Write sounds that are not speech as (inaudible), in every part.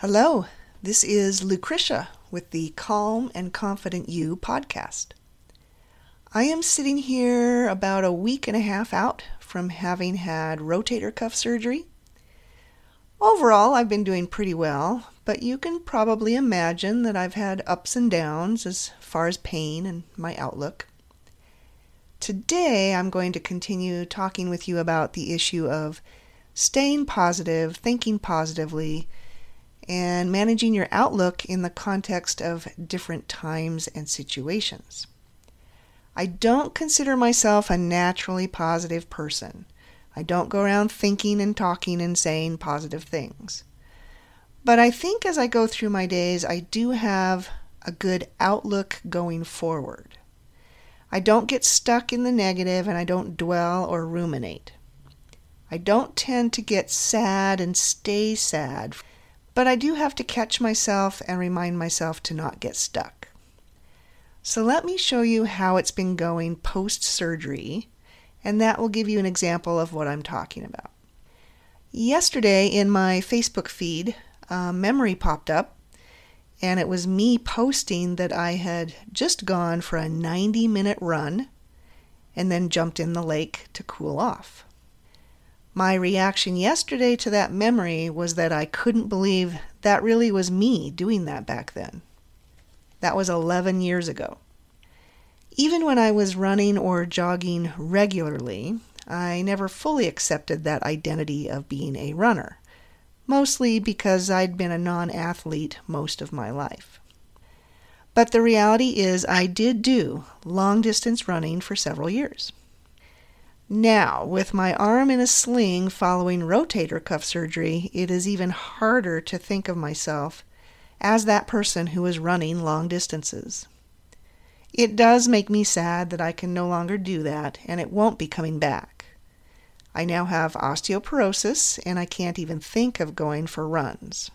Hello, this is Lucretia with the Calm and Confident You podcast. I am sitting here about a week and a half out from having had rotator cuff surgery. Overall, I've been doing pretty well, but you can probably imagine that I've had ups and downs as far as pain and my outlook. Today, I'm going to continue talking with you about the issue of staying positive, thinking positively, and managing your outlook in the context of different times and situations. I don't consider myself a naturally positive person. I don't go around thinking and talking and saying positive things. But I think as I go through my days, I do have a good outlook going forward. I don't get stuck in the negative and I don't dwell or ruminate. I don't tend to get sad and stay sad but I do have to catch myself and remind myself to not get stuck. So let me show you how it's been going post surgery, and that will give you an example of what I'm talking about. Yesterday in my Facebook feed, a memory popped up, and it was me posting that I had just gone for a 90 minute run and then jumped in the lake to cool off. My reaction yesterday to that memory was that I couldn't believe that really was me doing that back then. That was 11 years ago. Even when I was running or jogging regularly, I never fully accepted that identity of being a runner, mostly because I'd been a non athlete most of my life. But the reality is, I did do long distance running for several years. Now, with my arm in a sling following rotator cuff surgery, it is even harder to think of myself as that person who is running long distances. It does make me sad that I can no longer do that, and it won't be coming back. I now have osteoporosis, and I can't even think of going for runs.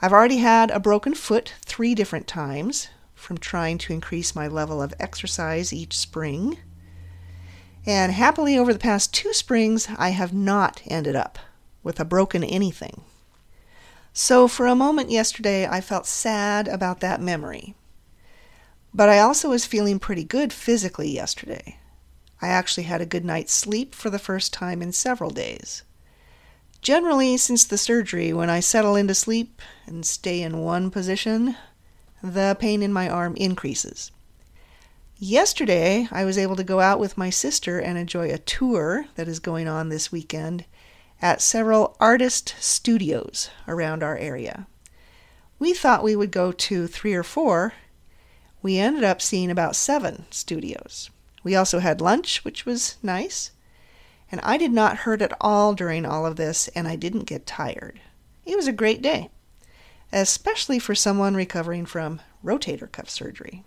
I've already had a broken foot three different times from trying to increase my level of exercise each spring. And happily, over the past two springs, I have not ended up with a broken anything. So, for a moment yesterday, I felt sad about that memory. But I also was feeling pretty good physically yesterday. I actually had a good night's sleep for the first time in several days. Generally, since the surgery, when I settle into sleep and stay in one position, the pain in my arm increases. Yesterday, I was able to go out with my sister and enjoy a tour that is going on this weekend at several artist studios around our area. We thought we would go to three or four. We ended up seeing about seven studios. We also had lunch, which was nice. And I did not hurt at all during all of this, and I didn't get tired. It was a great day, especially for someone recovering from rotator cuff surgery.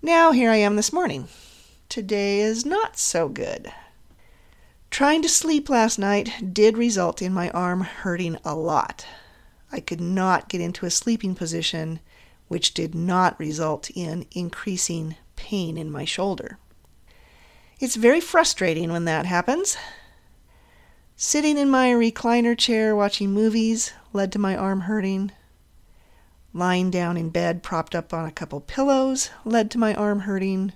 Now here I am this morning. Today is not so good. Trying to sleep last night did result in my arm hurting a lot. I could not get into a sleeping position, which did not result in increasing pain in my shoulder. It's very frustrating when that happens. Sitting in my recliner chair watching movies led to my arm hurting. Lying down in bed, propped up on a couple pillows, led to my arm hurting.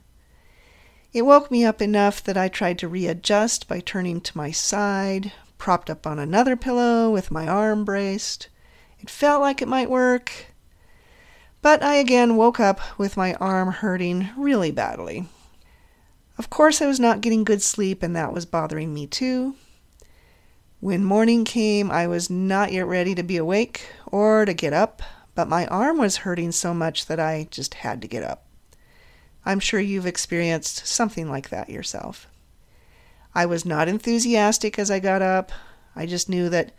It woke me up enough that I tried to readjust by turning to my side, propped up on another pillow with my arm braced. It felt like it might work. But I again woke up with my arm hurting really badly. Of course, I was not getting good sleep, and that was bothering me too. When morning came, I was not yet ready to be awake or to get up but my arm was hurting so much that I just had to get up. I'm sure you've experienced something like that yourself. I was not enthusiastic as I got up. I just knew that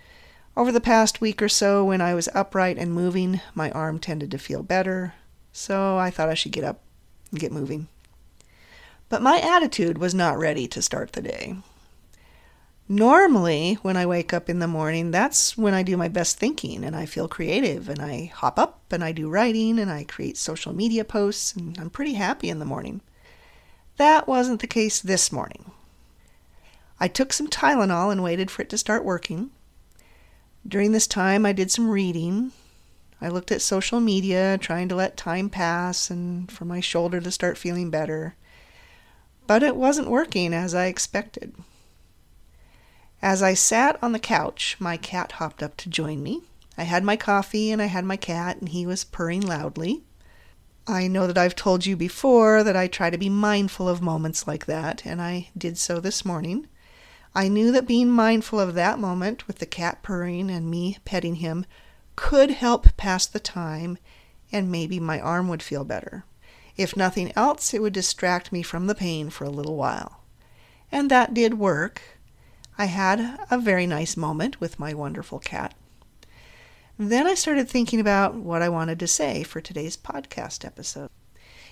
over the past week or so, when I was upright and moving, my arm tended to feel better, so I thought I should get up and get moving. But my attitude was not ready to start the day. Normally, when I wake up in the morning, that's when I do my best thinking and I feel creative and I hop up and I do writing and I create social media posts and I'm pretty happy in the morning. That wasn't the case this morning. I took some Tylenol and waited for it to start working. During this time, I did some reading. I looked at social media, trying to let time pass and for my shoulder to start feeling better. But it wasn't working as I expected. As I sat on the couch, my cat hopped up to join me. I had my coffee and I had my cat, and he was purring loudly. I know that I've told you before that I try to be mindful of moments like that, and I did so this morning. I knew that being mindful of that moment with the cat purring and me petting him could help pass the time, and maybe my arm would feel better. If nothing else, it would distract me from the pain for a little while. And that did work. I had a very nice moment with my wonderful cat. Then I started thinking about what I wanted to say for today's podcast episode.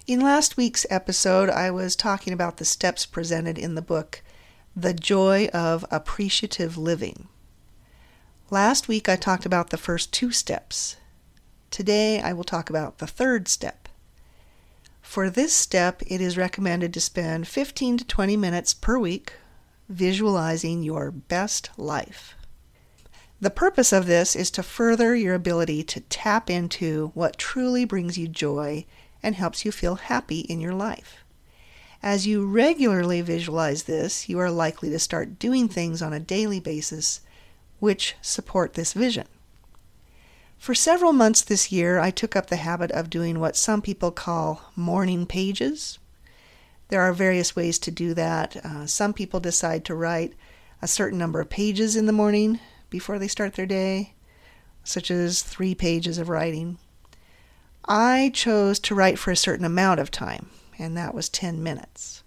In last week's episode, I was talking about the steps presented in the book, The Joy of Appreciative Living. Last week, I talked about the first two steps. Today, I will talk about the third step. For this step, it is recommended to spend 15 to 20 minutes per week visualizing your best life. The purpose of this is to further your ability to tap into what truly brings you joy and helps you feel happy in your life. As you regularly visualize this, you are likely to start doing things on a daily basis which support this vision. For several months this year, I took up the habit of doing what some people call morning pages. There are various ways to do that. Uh, some people decide to write a certain number of pages in the morning before they start their day, such as three pages of writing. I chose to write for a certain amount of time, and that was 10 minutes.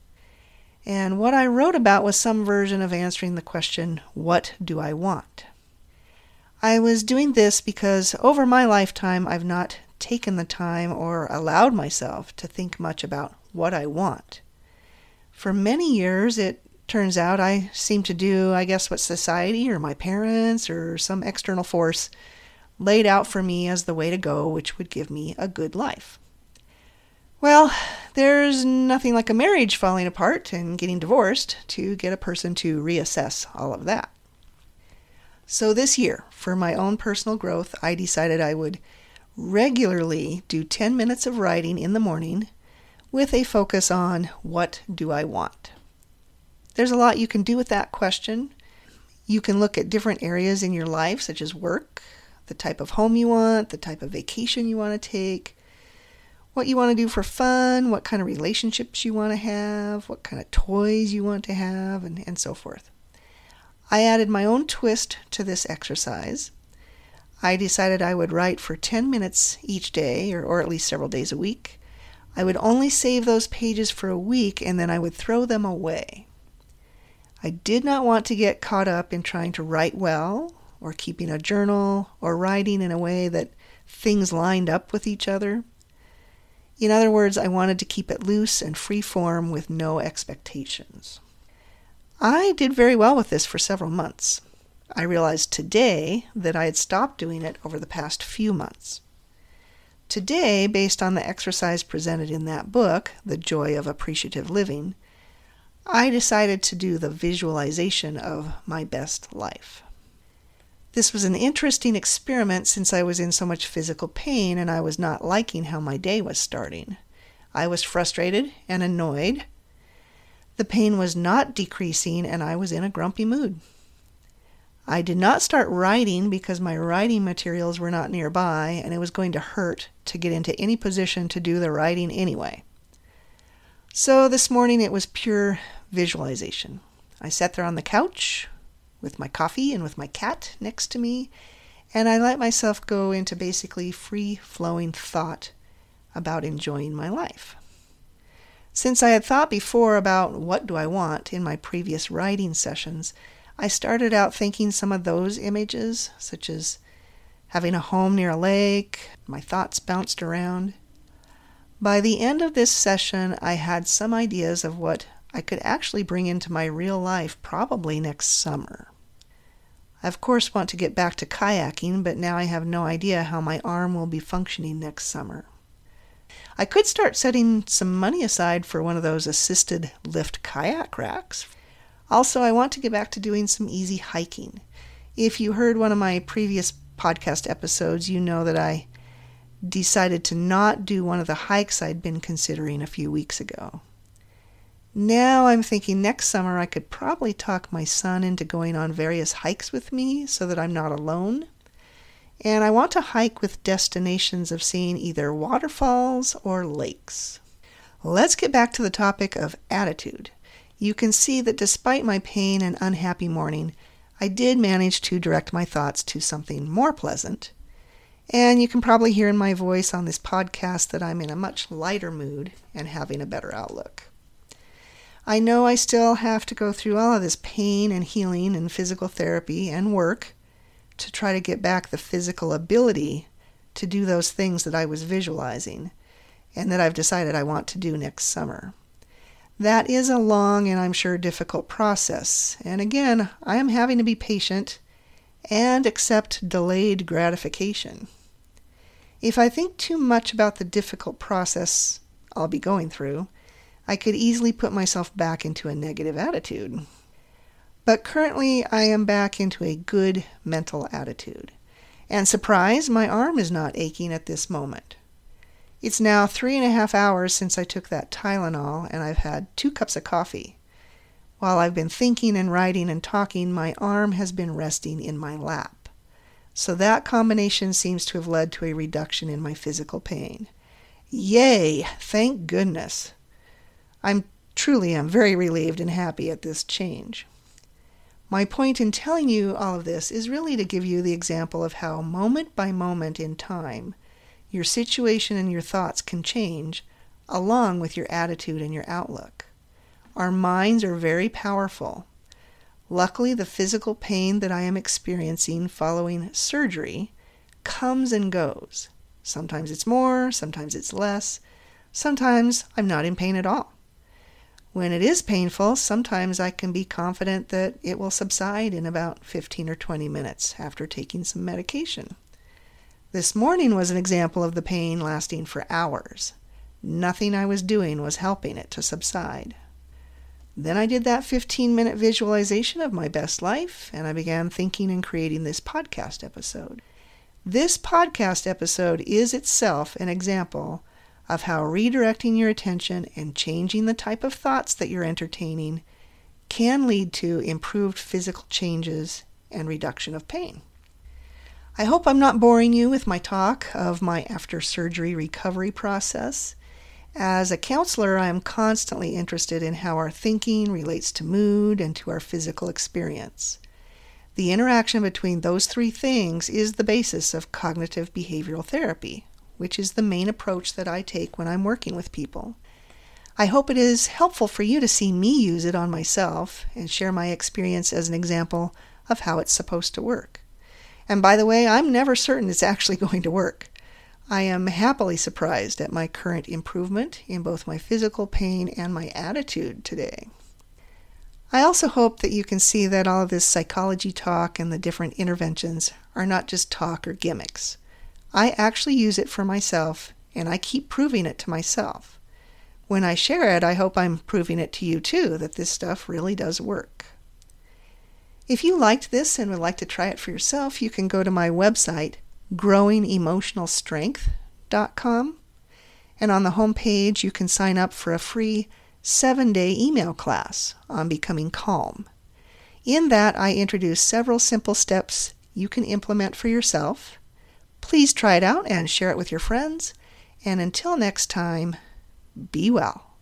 And what I wrote about was some version of answering the question, What do I want? I was doing this because over my lifetime I've not taken the time or allowed myself to think much about what I want. For many years, it turns out I seem to do, I guess, what society or my parents or some external force laid out for me as the way to go, which would give me a good life. Well, there's nothing like a marriage falling apart and getting divorced to get a person to reassess all of that. So, this year, for my own personal growth, I decided I would regularly do 10 minutes of writing in the morning with a focus on what do I want? There's a lot you can do with that question. You can look at different areas in your life, such as work, the type of home you want, the type of vacation you want to take, what you want to do for fun, what kind of relationships you want to have, what kind of toys you want to have, and, and so forth. I added my own twist to this exercise. I decided I would write for 10 minutes each day, or, or at least several days a week, I would only save those pages for a week and then I would throw them away. I did not want to get caught up in trying to write well, or keeping a journal, or writing in a way that things lined up with each other. In other words, I wanted to keep it loose and free form with no expectations. I did very well with this for several months. I realized today that I had stopped doing it over the past few months. Today, based on the exercise presented in that book, The Joy of Appreciative Living, I decided to do the visualization of my best life. This was an interesting experiment since I was in so much physical pain and I was not liking how my day was starting. I was frustrated and annoyed. The pain was not decreasing and I was in a grumpy mood. I did not start writing because my writing materials were not nearby and it was going to hurt to get into any position to do the writing anyway. So this morning it was pure visualization. I sat there on the couch with my coffee and with my cat next to me, and I let myself go into basically free flowing thought about enjoying my life. Since I had thought before about what do I want in my previous writing sessions, I started out thinking some of those images, such as having a home near a lake. My thoughts bounced around. By the end of this session, I had some ideas of what I could actually bring into my real life probably next summer. I, of course, want to get back to kayaking, but now I have no idea how my arm will be functioning next summer. I could start setting some money aside for one of those assisted lift kayak racks also, I want to get back to doing some easy hiking. If you heard one of my previous podcast episodes, you know that I decided to not do one of the hikes I'd been considering a few weeks ago. Now I'm thinking next summer I could probably talk my son into going on various hikes with me so that I'm not alone. And I want to hike with destinations of seeing either waterfalls or lakes. Let's get back to the topic of attitude. You can see that despite my pain and unhappy morning, I did manage to direct my thoughts to something more pleasant. And you can probably hear in my voice on this podcast that I'm in a much lighter mood and having a better outlook. I know I still have to go through all of this pain and healing and physical therapy and work to try to get back the physical ability to do those things that I was visualizing and that I've decided I want to do next summer. That is a long and I'm sure difficult process. And again, I am having to be patient and accept delayed gratification. If I think too much about the difficult process I'll be going through, I could easily put myself back into a negative attitude. But currently, I am back into a good mental attitude. And surprise, my arm is not aching at this moment. It's now three and a half hours since I took that Tylenol, and I've had two cups of coffee. While I've been thinking and writing and talking, my arm has been resting in my lap. So that combination seems to have led to a reduction in my physical pain. Yay! Thank goodness. I'm truly am very relieved and happy at this change. My point in telling you all of this is really to give you the example of how moment by moment in time your situation and your thoughts can change along with your attitude and your outlook. Our minds are very powerful. Luckily, the physical pain that I am experiencing following surgery comes and goes. Sometimes it's more, sometimes it's less, sometimes I'm not in pain at all. When it is painful, sometimes I can be confident that it will subside in about 15 or 20 minutes after taking some medication. This morning was an example of the pain lasting for hours. Nothing I was doing was helping it to subside. Then I did that 15 minute visualization of my best life, and I began thinking and creating this podcast episode. This podcast episode is itself an example of how redirecting your attention and changing the type of thoughts that you're entertaining can lead to improved physical changes and reduction of pain. I hope I'm not boring you with my talk of my after surgery recovery process. As a counselor, I am constantly interested in how our thinking relates to mood and to our physical experience. The interaction between those three things is the basis of cognitive behavioral therapy, which is the main approach that I take when I'm working with people. I hope it is helpful for you to see me use it on myself and share my experience as an example of how it's supposed to work. And by the way, I'm never certain it's actually (laughs) going to work. I am happily surprised at my current improvement in both my physical pain and my attitude today. I also hope that you can see that all of this psychology talk and the different interventions are not just talk or gimmicks. I actually use it for myself, and I keep proving it to myself. When I share it, I hope I'm proving it to you too that this stuff really does work. If you liked this and would like to try it for yourself, you can go to my website, growingemotionalstrength.com, and on the home page, you can sign up for a free seven day email class on becoming calm. In that, I introduce several simple steps you can implement for yourself Please try it out and share it with your friends. And until next time, be well.